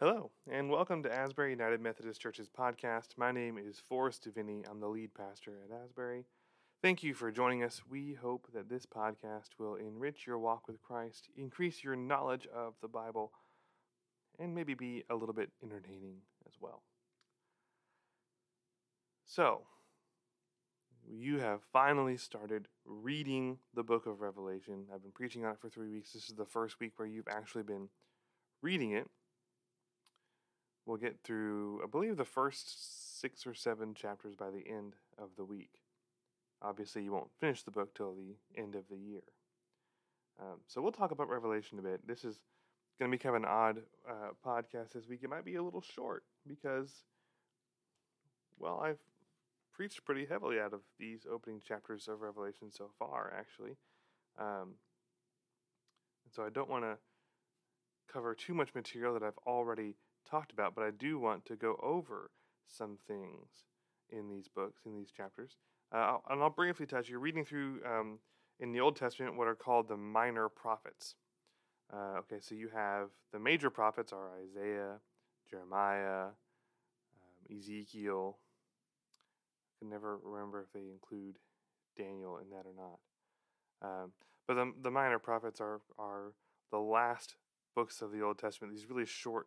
Hello, and welcome to Asbury United Methodist Church's podcast. My name is Forrest Deviney. I'm the lead pastor at Asbury. Thank you for joining us. We hope that this podcast will enrich your walk with Christ, increase your knowledge of the Bible, and maybe be a little bit entertaining as well. So, you have finally started reading the book of Revelation. I've been preaching on it for three weeks. This is the first week where you've actually been reading it we'll get through, I believe, the first six or seven chapters by the end of the week. Obviously, you won't finish the book till the end of the year. Um, so we'll talk about Revelation a bit. This is going to be kind of an odd uh, podcast this week. It might be a little short because, well, I've preached pretty heavily out of these opening chapters of Revelation so far, actually. Um, and so I don't want to cover too much material that I've already talked about, but I do want to go over some things in these books, in these chapters. Uh, and I'll briefly touch. You're reading through um, in the Old Testament what are called the minor prophets. Uh, okay, so you have the major prophets are Isaiah, Jeremiah, um, Ezekiel. I can never remember if they include Daniel in that or not. Um, but the, the minor prophets are, are the last books of the Old Testament, these really short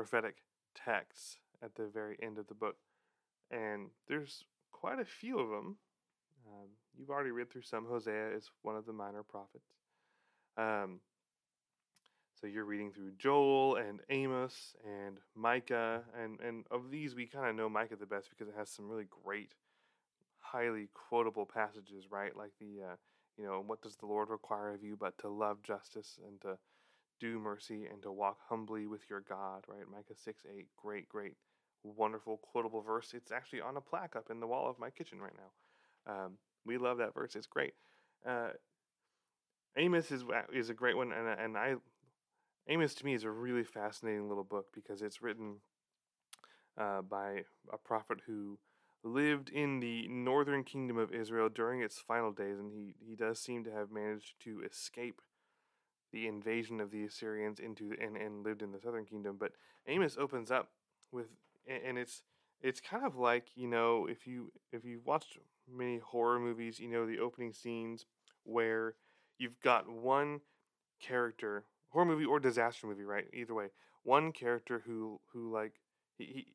prophetic texts at the very end of the book. And there's quite a few of them. Um, you've already read through some. Hosea is one of the minor prophets. Um, so you're reading through Joel and Amos and Micah, and and of these we kind of know Micah the best because it has some really great, highly quotable passages, right? Like the, uh, you know, what does the Lord require of you but to love justice and to do mercy and to walk humbly with your God, right? Micah 6 8, great, great, wonderful, quotable verse. It's actually on a plaque up in the wall of my kitchen right now. Um, we love that verse, it's great. Uh, Amos is is a great one, and and I Amos to me is a really fascinating little book because it's written uh, by a prophet who lived in the northern kingdom of Israel during its final days, and he he does seem to have managed to escape the invasion of the Assyrians into and, and lived in the southern kingdom. But Amos opens up with and it's it's kind of like, you know, if you if you've watched many horror movies, you know, the opening scenes where you've got one character, horror movie or disaster movie, right? Either way, one character who who like he he,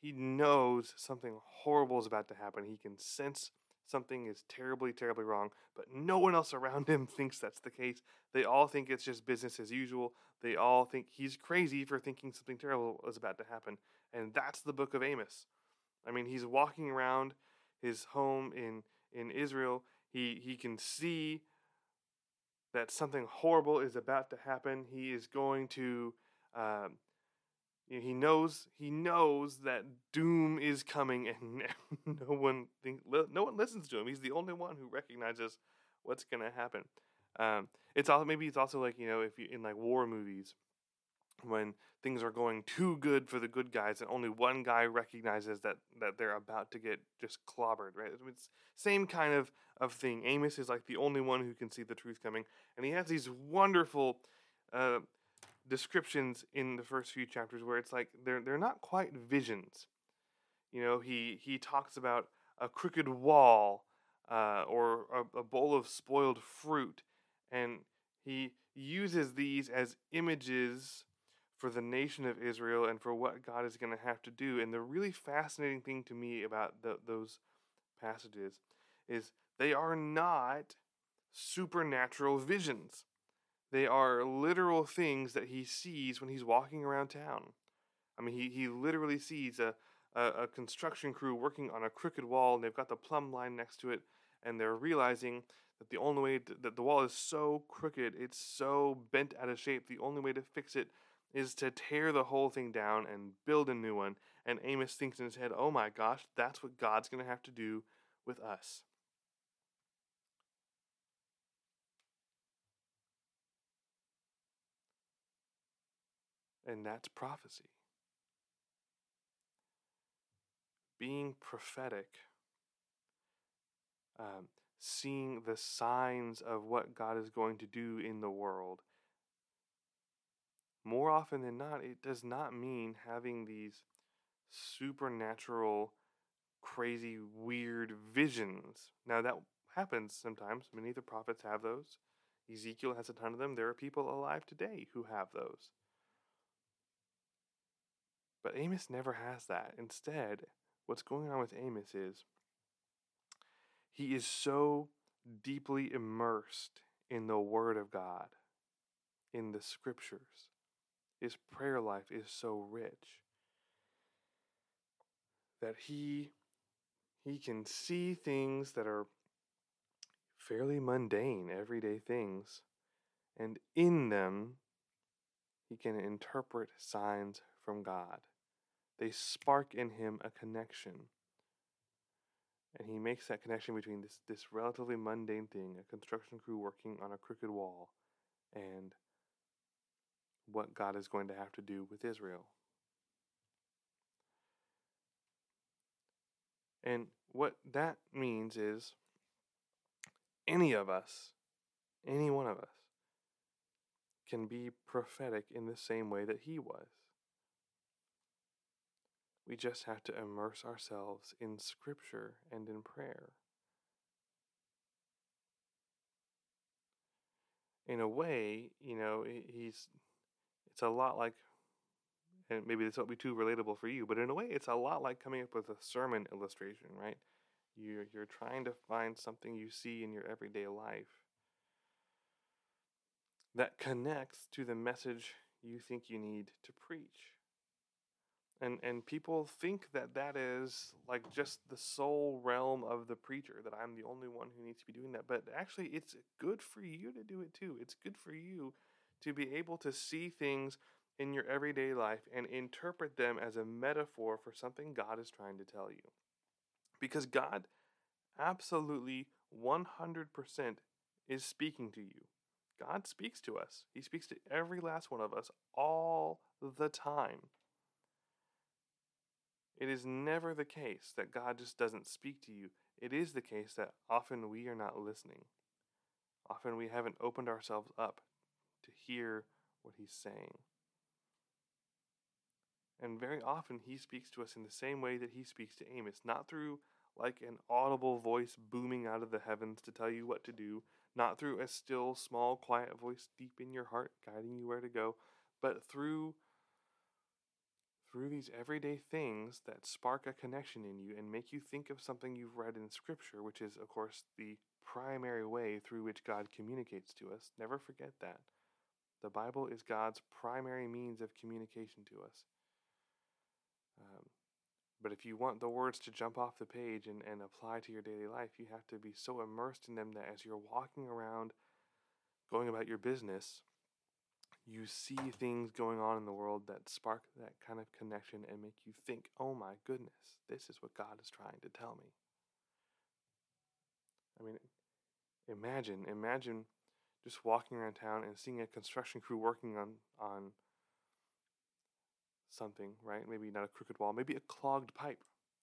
he knows something horrible is about to happen. He can sense something is terribly, terribly wrong, but no one else around him thinks that's the case. They all think it's just business as usual. They all think he's crazy for thinking something terrible is about to happen. And that's the book of Amos. I mean, he's walking around his home in, in Israel. He, he can see that something horrible is about to happen. He is going to um, you know, he knows he knows that doom is coming, and no one think, no one listens to him. He's the only one who recognizes what's going to happen. Um, it's also maybe it's also like you know if you in like war movies when things are going too good for the good guys and only one guy recognizes that that they're about to get just clobbered right it's same kind of of thing amos is like the only one who can see the truth coming and he has these wonderful uh, descriptions in the first few chapters where it's like they're they're not quite visions. You know, he he talks about a crooked wall uh, or a, a bowl of spoiled fruit, and he uses these as images for the nation of Israel and for what God is going to have to do. And the really fascinating thing to me about the, those passages is they are not supernatural visions. They are literal things that he sees when he's walking around town. I mean, he, he literally sees a, a, a construction crew working on a crooked wall, and they've got the plumb line next to it, and they're realizing that the only way to, that the wall is so crooked, it's so bent out of shape, the only way to fix it is to tear the whole thing down and build a new one. And Amos thinks in his head, oh my gosh, that's what God's going to have to do with us. And that's prophecy. Being prophetic, um, seeing the signs of what God is going to do in the world. more often than not, it does not mean having these supernatural, crazy, weird visions. Now, that happens sometimes. Many of the prophets have those. Ezekiel has a ton of them. There are people alive today who have those. But Amos never has that. Instead, what's going on with Amos is he is so deeply immersed in the Word of God, in the Scriptures. His prayer life is so rich that he he can see things that are fairly mundane, everyday things, and in them he can interpret signs from God. They spark in him a connection. And he makes that connection between this, this relatively mundane thing, a construction crew working on a crooked wall, and what God is going to have to do with Israel. And what that means is any of us, any one of us, can be prophetic in the same way that he was. We just have to immerse ourselves in Scripture and in prayer. In a way, you know, he's it's a lot like and maybe this won't be too relatable for you, but in a way it's a lot like coming up with a sermon illustration, right? You're you're trying to find something you see in your everyday life that connects to the message you think you need to preach and and people think that that is like just the sole realm of the preacher that i'm the only one who needs to be doing that but actually it's good for you to do it too. It's good for you to be able to see things in your everyday life and interpret them as a metaphor for something god is trying to tell you. Because god absolutely 100% is speaking to you. God speaks to us. He speaks to every last one of us all the time it is never the case that God just doesn't speak to you. It is the case that often we are not listening. Often we haven't opened ourselves up to hear what He's saying. And very often He speaks to us in the same way that He speaks to Amos, not through like an audible voice booming out of the heavens to tell you what to do, not through a still, small, quiet voice deep in your heart guiding you where to go, but through through these everyday things that spark a connection in you and make you think of something you've read in Scripture, which is, of course, the primary way through which God communicates to us. Never forget that. The Bible is God's primary means of communication to us. Um, but if you want the words to jump off the page and, and apply to your daily life, you have to be so immersed in them that as you're walking around, going about your business, you see things going on in the world that spark that kind of connection and make you think, oh my goodness, this is what God is trying to tell me. I mean, imagine, imagine just walking around town and seeing a construction crew working on, on something, right? Maybe not a crooked wall, maybe a clogged pipe.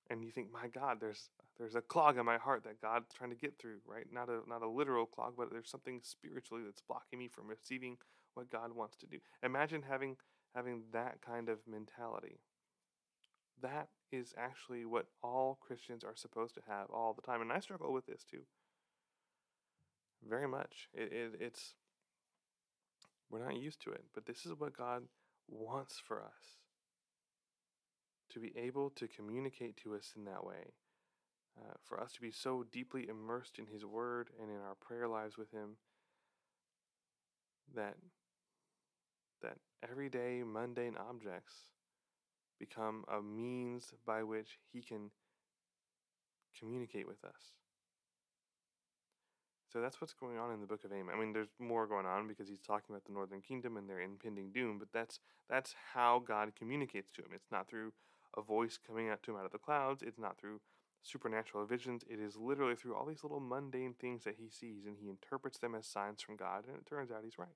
And you think, my God, there's there's a clog in my heart that God's trying to get through, right? Not a not a literal clog, but there's something spiritually that's blocking me from receiving what God wants to do. Imagine having having that kind of mentality. That is actually what all Christians are supposed to have all the time, and I struggle with this too. Very much. It, it, it's we're not used to it, but this is what God wants for us to be able to communicate to us in that way. Uh, for us to be so deeply immersed in His Word and in our prayer lives with Him that that everyday mundane objects become a means by which he can communicate with us. So that's what's going on in the book of Amos. I mean, there's more going on because he's talking about the northern kingdom and their impending doom, but that's that's how God communicates to him. It's not through a voice coming out to him out of the clouds. It's not through supernatural visions. It is literally through all these little mundane things that he sees, and he interprets them as signs from God, and it turns out he's right.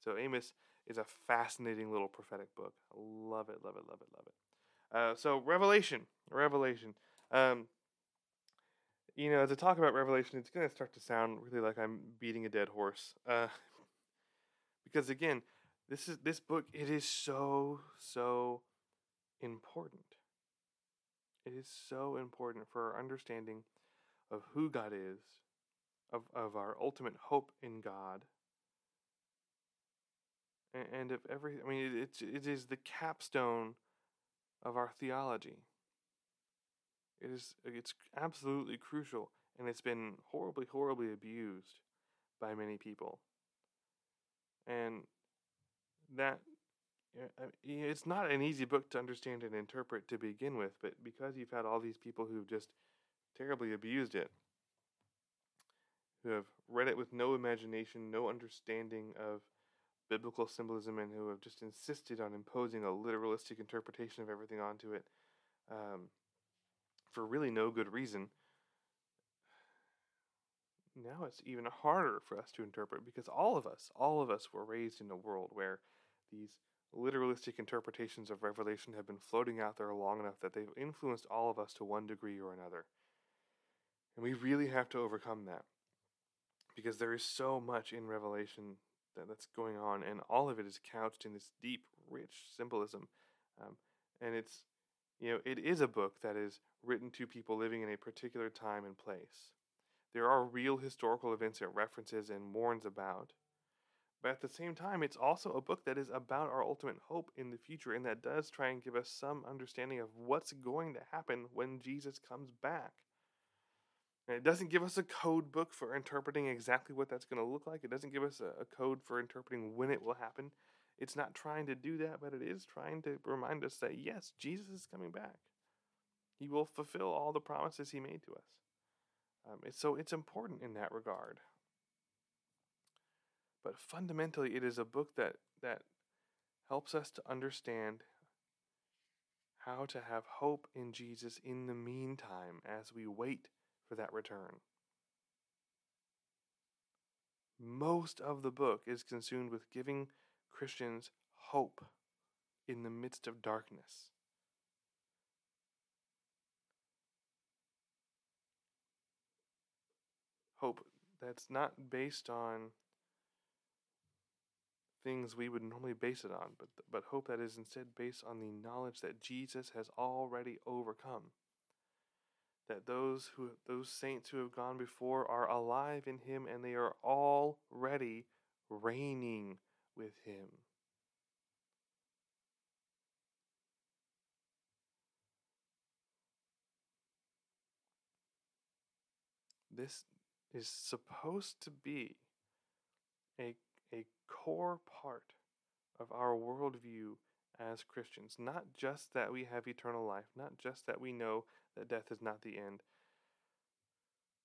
So Amos is a fascinating little prophetic book. I love it, love it, love it, love it. Uh, so Revelation, Revelation. Um, you know, to talk about Revelation, it's going to start to sound really like I'm beating a dead horse. Uh, because again, this is this book it is so so important it is so important for our understanding of who god is of, of our ultimate hope in god and, of every i mean it, it is the capstone of our theology. It is it's absolutely crucial and it's been horribly horribly abused by many people. And that it's not an easy book to understand and interpret to begin with, but because you've had all these people who've just terribly abused it, who have read it with no imagination, no understanding of biblical symbolism, and who have just insisted on imposing a literalistic interpretation of everything onto it um, for really no good reason. Now it's even harder for us to interpret because all of us, all of us were raised in a world where these literalistic interpretations of Revelation have been floating out there long enough that they've influenced all of us to one degree or another. And we really have to overcome that because there is so much in Revelation that, that's going on, and all of it is couched in this deep, rich symbolism. Um, and it's, you know, it is a book that is written to people living in a particular time and place. There are real historical events it references and warns about. But at the same time, it's also a book that is about our ultimate hope in the future and that does try and give us some understanding of what's going to happen when Jesus comes back. And it doesn't give us a code book for interpreting exactly what that's going to look like. It doesn't give us a, a code for interpreting when it will happen. It's not trying to do that, but it is trying to remind us that yes, Jesus is coming back. He will fulfill all the promises he made to us. Um, so it's important in that regard. But fundamentally, it is a book that, that helps us to understand how to have hope in Jesus in the meantime as we wait for that return. Most of the book is consumed with giving Christians hope in the midst of darkness. Hope that's not based on things we would normally base it on, but, but hope that is instead based on the knowledge that Jesus has already overcome. That those who those saints who have gone before are alive in him and they are already reigning with him. This is supposed to be a a core part of our worldview as Christians. Not just that we have eternal life, not just that we know that death is not the end,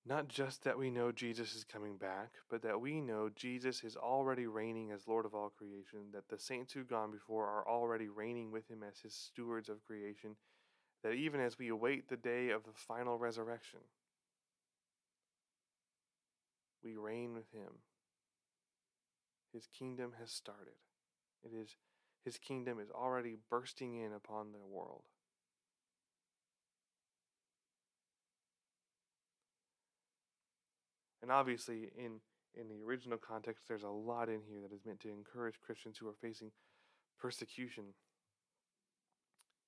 not just that we know Jesus is coming back, but that we know Jesus is already reigning as Lord of all creation, that the saints who've gone before are already reigning with him as his stewards of creation, that even as we await the day of the final resurrection, we reign with him his kingdom has started. It is his kingdom is already bursting in upon the world. And obviously in in the original context there's a lot in here that is meant to encourage Christians who are facing persecution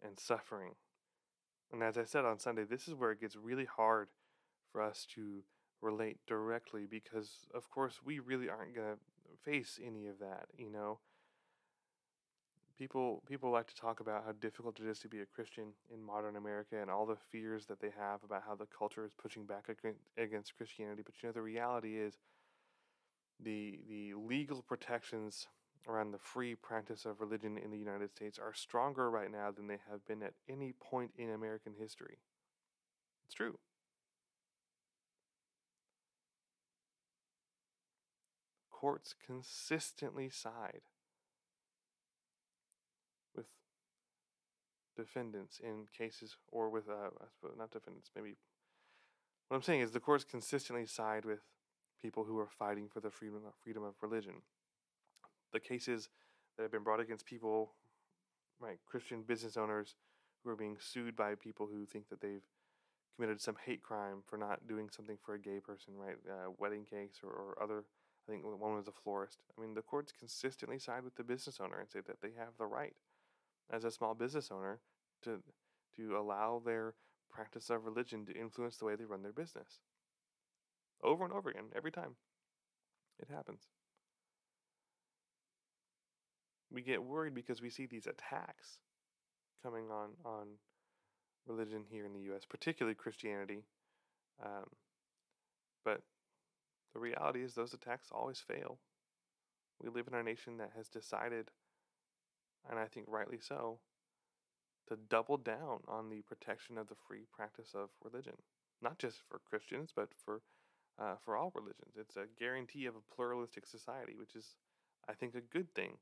and suffering. And as I said on Sunday, this is where it gets really hard for us to relate directly because of course we really aren't going to face any of that, you know. People people like to talk about how difficult it is to be a Christian in modern America and all the fears that they have about how the culture is pushing back against Christianity, but you know the reality is the the legal protections around the free practice of religion in the United States are stronger right now than they have been at any point in American history. It's true. courts consistently side with defendants in cases, or with, uh, I suppose, not defendants, maybe. What I'm saying is the courts consistently side with people who are fighting for the freedom of, freedom of religion. The cases that have been brought against people, right, Christian business owners who are being sued by people who think that they've committed some hate crime for not doing something for a gay person, right? Uh, wedding cakes or, or other I think one was a florist. I mean, the courts consistently side with the business owner and say that they have the right, as a small business owner, to to allow their practice of religion to influence the way they run their business. Over and over again, every time. It happens. We get worried because we see these attacks coming on on religion here in the U.S., particularly Christianity. Um, but the reality is, those attacks always fail. We live in a nation that has decided, and I think rightly so, to double down on the protection of the free practice of religion, not just for Christians, but for uh, for all religions. It's a guarantee of a pluralistic society, which is, I think, a good thing.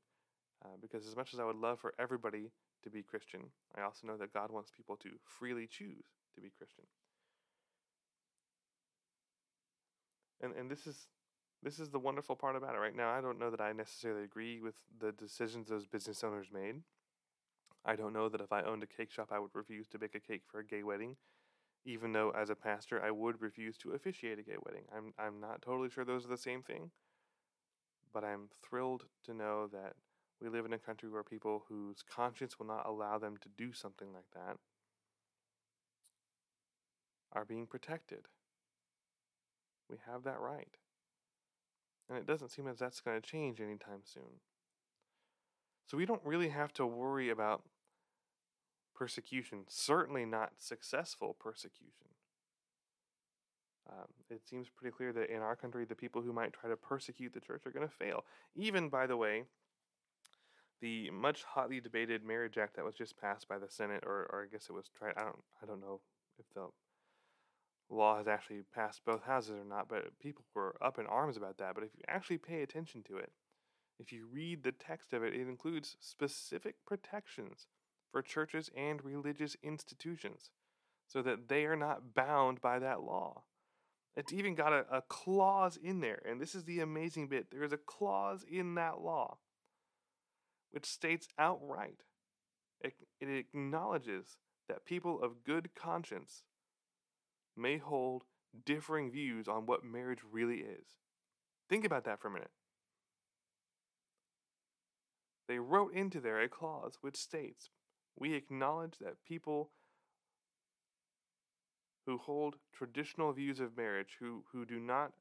Uh, because as much as I would love for everybody to be Christian, I also know that God wants people to freely choose to be Christian. And and this is this is the wonderful part about it. Right now, I don't know that I necessarily agree with the decisions those business owners made. I don't know that if I owned a cake shop, I would refuse to bake a cake for a gay wedding, even though as a pastor, I would refuse to officiate a gay wedding. I'm I'm not totally sure those are the same thing, but I'm thrilled to know that we live in a country where people whose conscience will not allow them to do something like that are being protected. We have that right. And it doesn't seem as that's going to change anytime soon. So we don't really have to worry about persecution, certainly not successful persecution. Um, it seems pretty clear that in our country, the people who might try to persecute the church are going to fail. Even, by the way, the much hotly debated Marriage Act that was just passed by the Senate, or, or I guess it was tried. I don't, I don't know if the law has actually passed both houses or not, but people were up in arms about that. But if you actually pay attention to it, if you read the text of it, it includes specific protections for churches and religious institutions so that they are not bound by that law. It's even got a, a clause in there, and this is the amazing bit. There is a clause in that law which states outright it, it acknowledges that people of good conscience may hold differing views on what marriage really is. Think about that for a minute. They wrote into there a clause which states we acknowledge that people who hold traditional views of marriage, who, who do not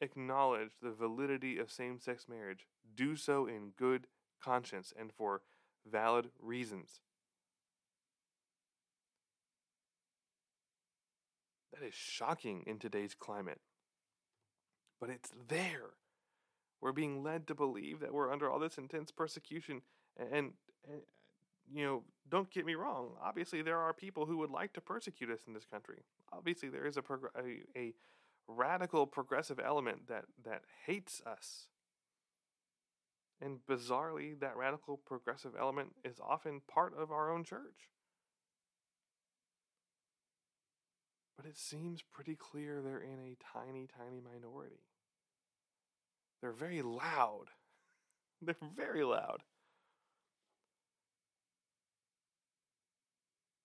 acknowledge the validity of same sex marriage, do so in good conscience and for valid reasons. That is shocking in today's climate. But it's there. We're being led to believe that we're under all this intense persecution. And, and, you know, don't get me wrong. Obviously, there are people who would like to persecute us in this country. Obviously, there is a, prog- a, a radical progressive element that, that hates us. And bizarrely, that radical progressive element is often part of our own church. But it seems pretty clear they're in a tiny, tiny minority. They're very loud. They're very loud.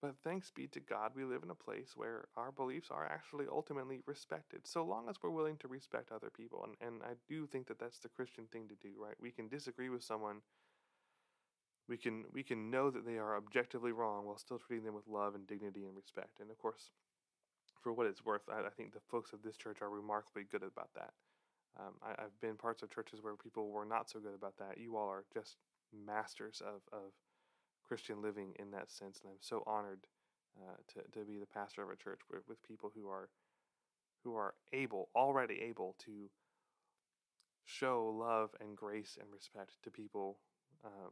But thanks be to God, we live in a place where our beliefs are actually ultimately respected, so long as we're willing to respect other people. And, and I do think that that's the Christian thing to do, right? We can disagree with someone. We can we can know that they are objectively wrong while still treating them with love and dignity and respect. And of course, for what it's worth, I, I think the folks of this church are remarkably good about that. Um, I, have been parts of churches where people were not so good about that. You all are just masters of, of Christian living in that sense, and I'm so honored uh, to to be the pastor of a church with, with people who are who are able already able to show love and grace and respect to people um,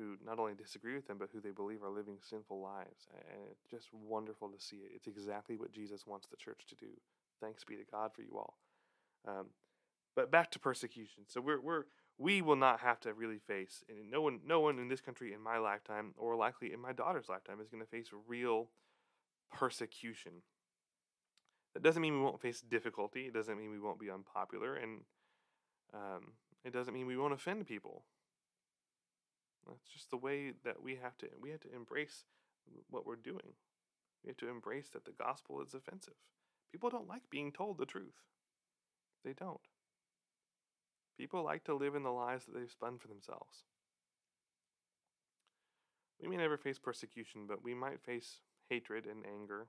who not only disagree with them but who they believe are living sinful lives, and it's just wonderful to see it. It's exactly what Jesus wants the church to do. Thanks be to God for you all. Um, but back to persecution. So we're we're we will not have to really face, and no one, no one in this country in my lifetime, or likely in my daughter's lifetime, is going to face real persecution. That doesn't mean we won't face difficulty. It doesn't mean we won't be unpopular, and um, it doesn't mean we won't offend people. That's just the way that we have to. We have to embrace what we're doing. We have to embrace that the gospel is offensive. People don't like being told the truth. They don't. People like to live in the lies that they've spun for themselves. We may never face persecution, but we might face hatred and anger.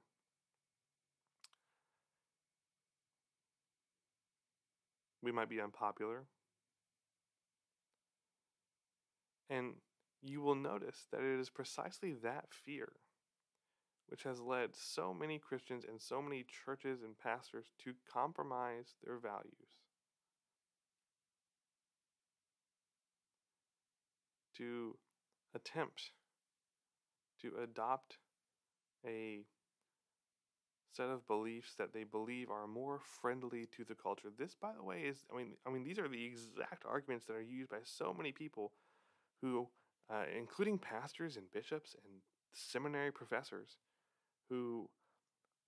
We might be unpopular. And you will notice that it is precisely that fear which has led so many Christians and so many churches and pastors to compromise their values, to attempt to adopt a set of beliefs that they believe are more friendly to the culture. This, by the way, is I mean I mean these are the exact arguments that are used by so many people who, uh, including pastors and bishops and seminary professors, who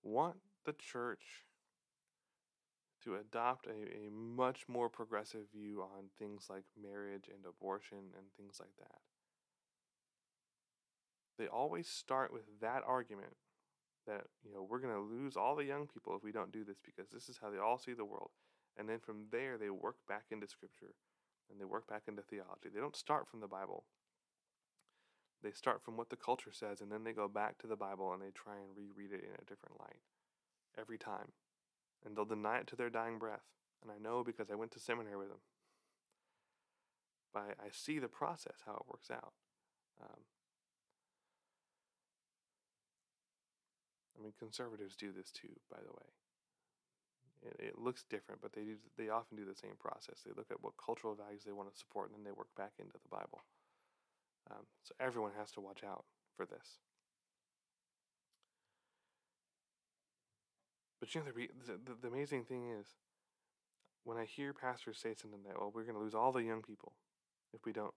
want the church to adopt a, a much more progressive view on things like marriage and abortion and things like that. They always start with that argument that, you know, we're going to lose all the young people if we don't do this because this is how they all see the world. And then from there, they work back into Scripture and they work back into theology. They don't start from the Bible. They start from what the culture says and then they go back to the Bible and they try and reread it in a different light every time. And they'll deny it to their dying breath. And I know because I went to seminary with them. But I see the process, how it works out. Um, I mean, conservatives do this too, by the way. It, it looks different, but they do, they often do the same process. They look at what cultural values they want to support, and then they work back into the Bible. Um, so everyone has to watch out for this. But you know, the, the, the amazing thing is, when I hear pastors say something like, well, we're going to lose all the young people if we don't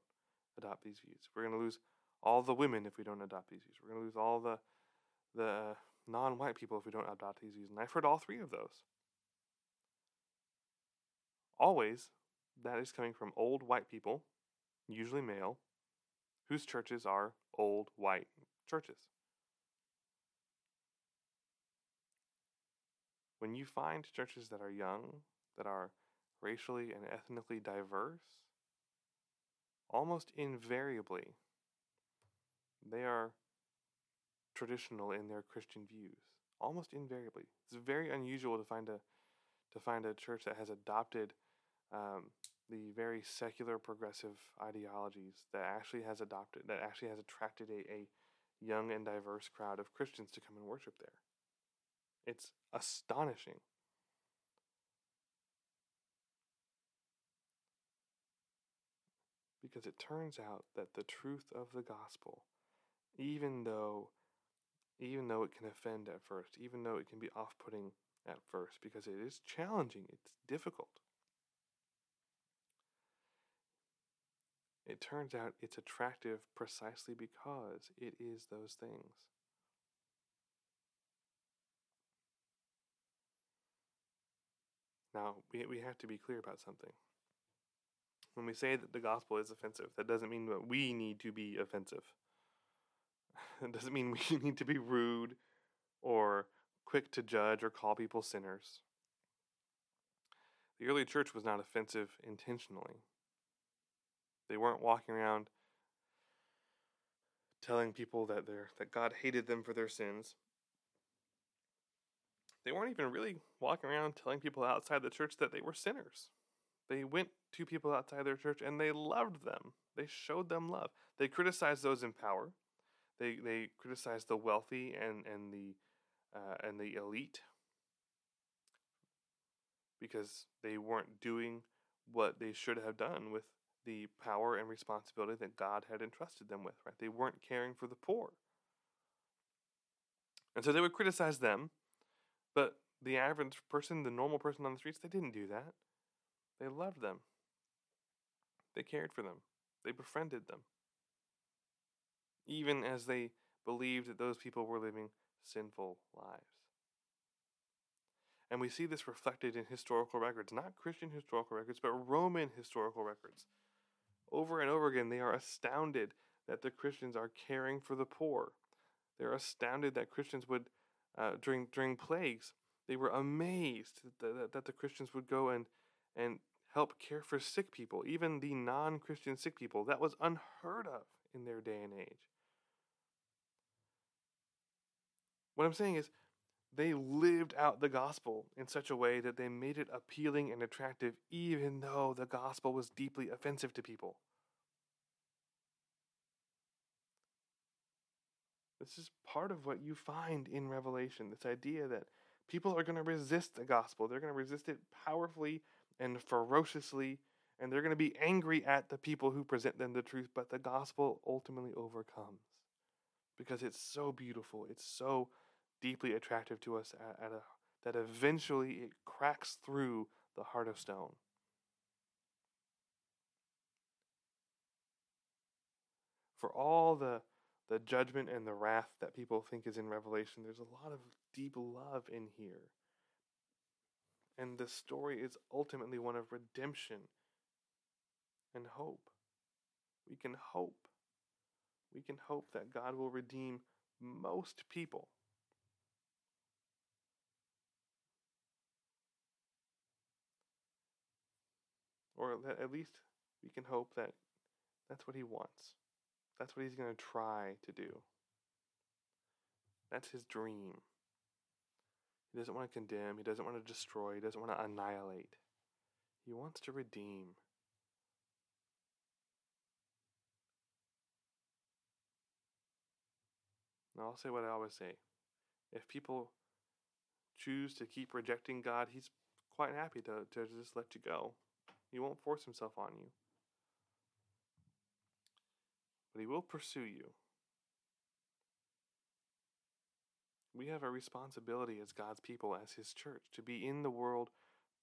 adopt these views. We're going to lose all the women if we don't adopt these views. We're going to lose all the the non-white people if we don't adopt these views. And I've heard all three of those. Always, that is coming from old white people, usually male, whose churches are old white churches. When you find churches that are young, that are racially and ethnically diverse, almost invariably, they are traditional in their Christian views, almost invariably. It's very unusual to find a to find a church that has adopted um, the very secular progressive ideologies that actually has adopted that actually has attracted a, a young and diverse crowd of Christians to come and worship there. It's astonishing. Because it turns out that the truth of the gospel, even though even though it can offend at first, even though it can be off-putting at first because it is challenging, it's difficult. It turns out it's attractive precisely because it is those things. Now, we, we have to be clear about something. When we say that the gospel is offensive, that doesn't mean that we need to be offensive. It doesn't mean we need to be rude or quick to judge or call people sinners. The early church was not offensive intentionally. They weren't walking around telling people that they that God hated them for their sins. They weren't even really walking around telling people outside the church that they were sinners. They went to people outside their church and they loved them. They showed them love. They criticized those in power. They they criticized the wealthy and and the uh, and the elite because they weren't doing what they should have done with the power and responsibility that God had entrusted them with, right? They weren't caring for the poor. And so they would criticize them, but the average person, the normal person on the streets, they didn't do that. They loved them. They cared for them. They befriended them. Even as they believed that those people were living sinful lives. And we see this reflected in historical records, not Christian historical records, but Roman historical records. Over and over again, they are astounded that the Christians are caring for the poor. They're astounded that Christians would, uh, during during plagues, they were amazed that, that, the Christians would go and and help care for sick people, even the non Christian sick people. That was unheard of in their day and age. What I'm saying is, they lived out the gospel in such a way that they made it appealing and attractive, even though the gospel was deeply offensive to people. This is part of what you find in Revelation this idea that people are going to resist the gospel. They're going to resist it powerfully and ferociously, and they're going to be angry at the people who present them the truth, but the gospel ultimately overcomes because it's so beautiful. It's so deeply attractive to us at, at a, that eventually it cracks through the heart of stone. For all the the judgment and the wrath that people think is in Revelation, there's a lot of deep love in here. And the story is ultimately one of redemption and hope. We can hope. We can hope that God will redeem most people. Or at least we can hope that that's what He wants. That's what he's going to try to do. That's his dream. He doesn't want to condemn, he doesn't want to destroy, he doesn't want to annihilate. He wants to redeem. Now, I'll say what I always say. If people choose to keep rejecting God, he's quite happy to, to just let you go. He won't force himself on you but he will pursue you. We have a responsibility as God's people, as his church, to be in the world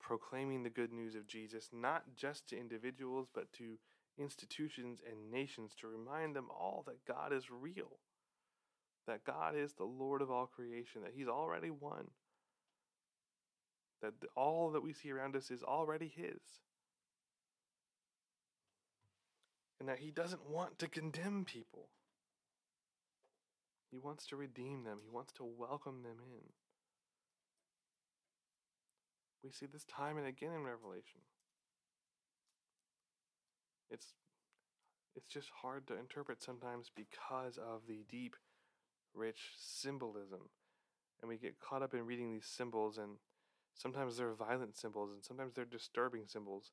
proclaiming the good news of Jesus, not just to individuals, but to institutions and nations, to remind them all that God is real, that God is the Lord of all creation, that he's already won, that all that we see around us is already his and that he doesn't want to condemn people. He wants to redeem them, he wants to welcome them in. We see this time and again in Revelation. It's it's just hard to interpret sometimes because of the deep rich symbolism. And we get caught up in reading these symbols and sometimes they're violent symbols and sometimes they're disturbing symbols.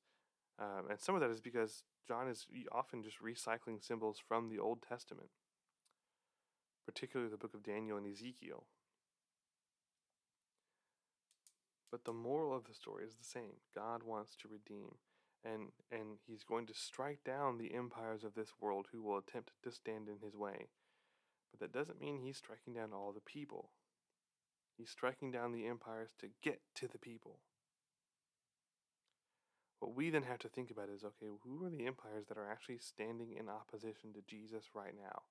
Um, and some of that is because John is often just recycling symbols from the Old Testament, particularly the book of Daniel and Ezekiel. But the moral of the story is the same. God wants to redeem, and, and he's going to strike down the empires of this world who will attempt to stand in his way. But that doesn't mean he's striking down all the people. He's striking down the empires to get to the people. What we then have to think about is okay, who are the empires that are actually standing in opposition to Jesus right now?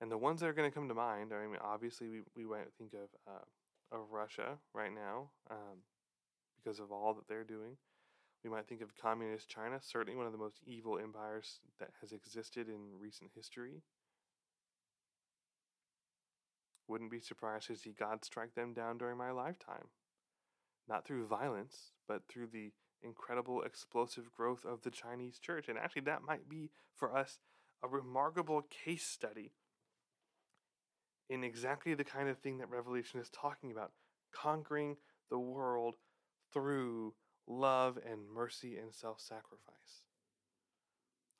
And the ones that are going to come to mind are, I mean, obviously, we, we might think of, uh, of Russia right now um, because of all that they're doing. We might think of communist China, certainly one of the most evil empires that has existed in recent history. Wouldn't be surprised to see God strike them down during my lifetime not through violence, but through the incredible explosive growth of the Chinese church. And actually, that might be for us a remarkable case study in exactly the kind of thing that Revelation is talking about conquering the world through love and mercy and self sacrifice.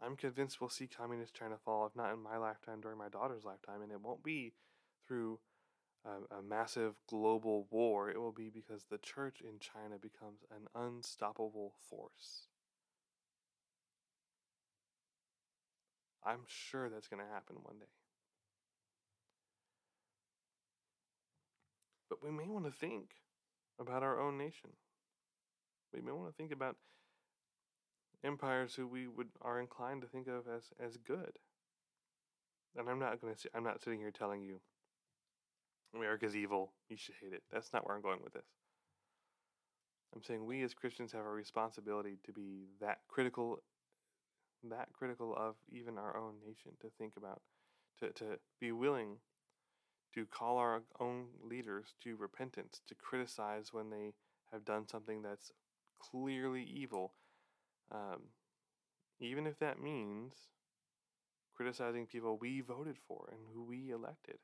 I'm convinced we'll see communist China fall, if not in my lifetime, during my daughter's lifetime, and it won't be through a, massive global war, it will be because the church in China becomes an unstoppable force. I'm sure that's going to happen one day. But we may want to think about our own nation. We may want to think about empires who we would are inclined to think of as as good. And I'm not going to I'm not sitting here telling you America's evil. You should hate it. That's not where I'm going with this. I'm saying we as Christians have a responsibility to be that critical, that critical of even our own nation, to think about, to, to be willing to call our own leaders to repentance, to criticize when they have done something that's clearly evil, um, even if that means criticizing people we voted for and who we elected.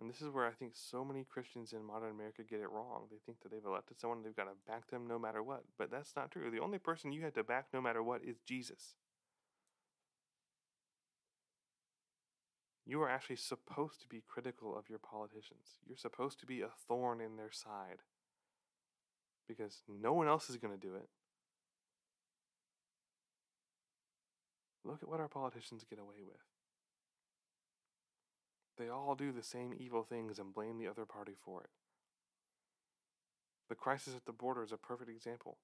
And this is where I think so many Christians in modern America get it wrong. They think that they've elected someone, they've got to back them no matter what. But that's not true. The only person you had to back no matter what is Jesus. You are actually supposed to be critical of your politicians. You're supposed to be a thorn in their side because no one else is going to do it. Look at what our politicians get away with. They all do the same evil things and blame the other party for it. The crisis at the border is a perfect example.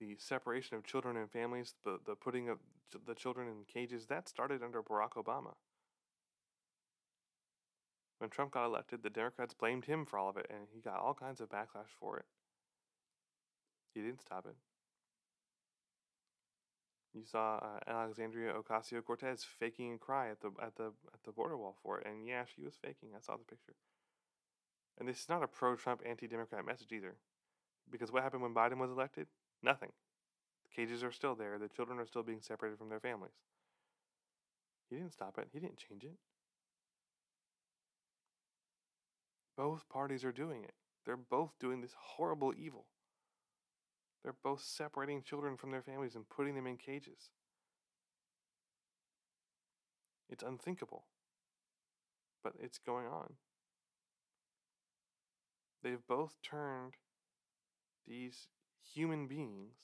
The separation of children and families, the, the putting of the children in cages, that started under Barack Obama. When Trump got elected, the Democrats blamed him for all of it, and he got all kinds of backlash for it. He didn't stop it. You saw uh, Alexandria Ocasio Cortez faking a cry at the at the at the border wall for it, and yeah, she was faking. I saw the picture. And this is not a pro-Trump, anti-Democrat message either, because what happened when Biden was elected? Nothing. The cages are still there. The children are still being separated from their families. He didn't stop it. He didn't change it. Both parties are doing it. They're both doing this horrible evil. They're both separating children from their families and putting them in cages. It's unthinkable, but it's going on. They've both turned these human beings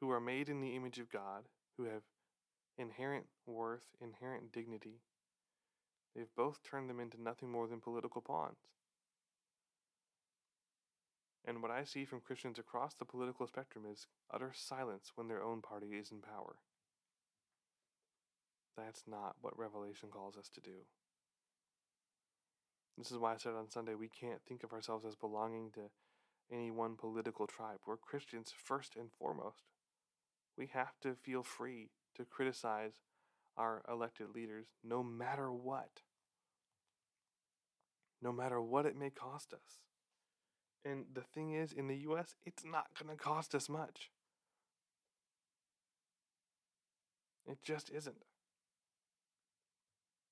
who are made in the image of God, who have inherent worth, inherent dignity, they've both turned them into nothing more than political pawns. And what I see from Christians across the political spectrum is utter silence when their own party is in power. That's not what Revelation calls us to do. This is why I said on Sunday we can't think of ourselves as belonging to any one political tribe. We're Christians first and foremost. We have to feel free to criticize our elected leaders no matter what. No matter what it may cost us. And the thing is, in the US, it's not going to cost us much. It just isn't.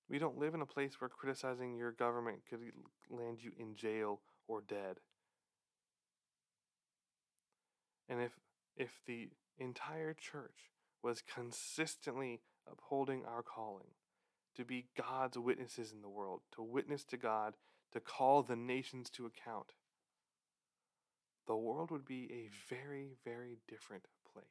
We don't live in a place where criticizing your government could land you in jail or dead. And if if the entire church was consistently upholding our calling to be God's witnesses in the world, to witness to God, to call the nations to account, the world would be a very, very different place.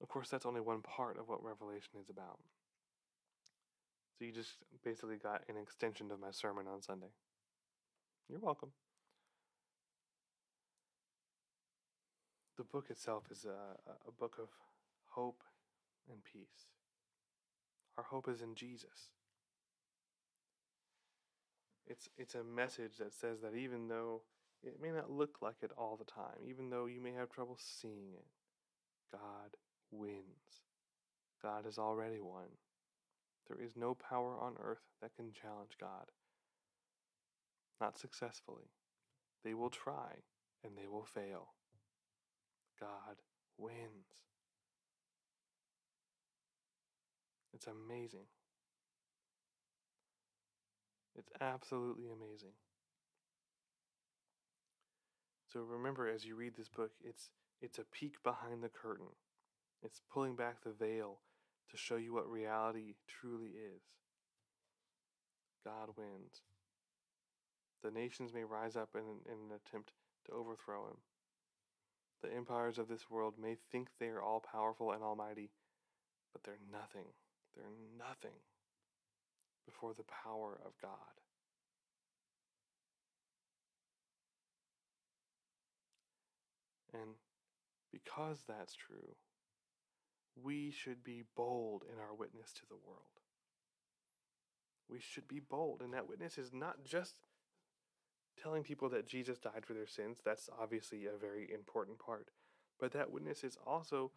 Of course, that's only one part of what Revelation is about. So you just basically got an extension of my sermon on Sunday. You're welcome. The book itself is a, a book of hope and peace. Our hope is in Jesus. It's, it's a message that says that even though it may not look like it all the time, even though you may have trouble seeing it, God wins. God has already won. There is no power on earth that can challenge God. Not successfully. They will try and they will fail. God wins. It's amazing. It's absolutely amazing. So remember as you read this book, it's it's a peek behind the curtain. It's pulling back the veil to show you what reality truly is. God wins. The nations may rise up in, in an attempt to overthrow him. The empires of this world may think they are all powerful and almighty, but they're nothing they're nothing before the power of God. And because that's true, we should be bold in our witness to the world. We should be bold, and that witness is not just telling people that Jesus died for their sins. That's obviously a very important part. But that witness is also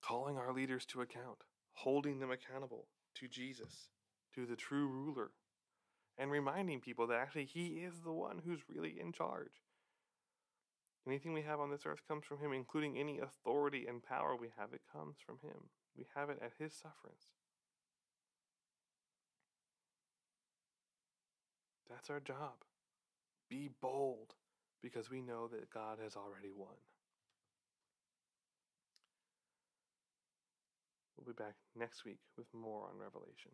calling our leaders to account, holding them accountable to Jesus, to the true ruler, and reminding people that actually He is the one who's really in charge. Anything we have on this earth comes from Him, including any authority and power we have, it comes from Him. We have it at His sufferance. That's our job. Be bold because we know that God has already won. We'll be back next week with more on Revelation.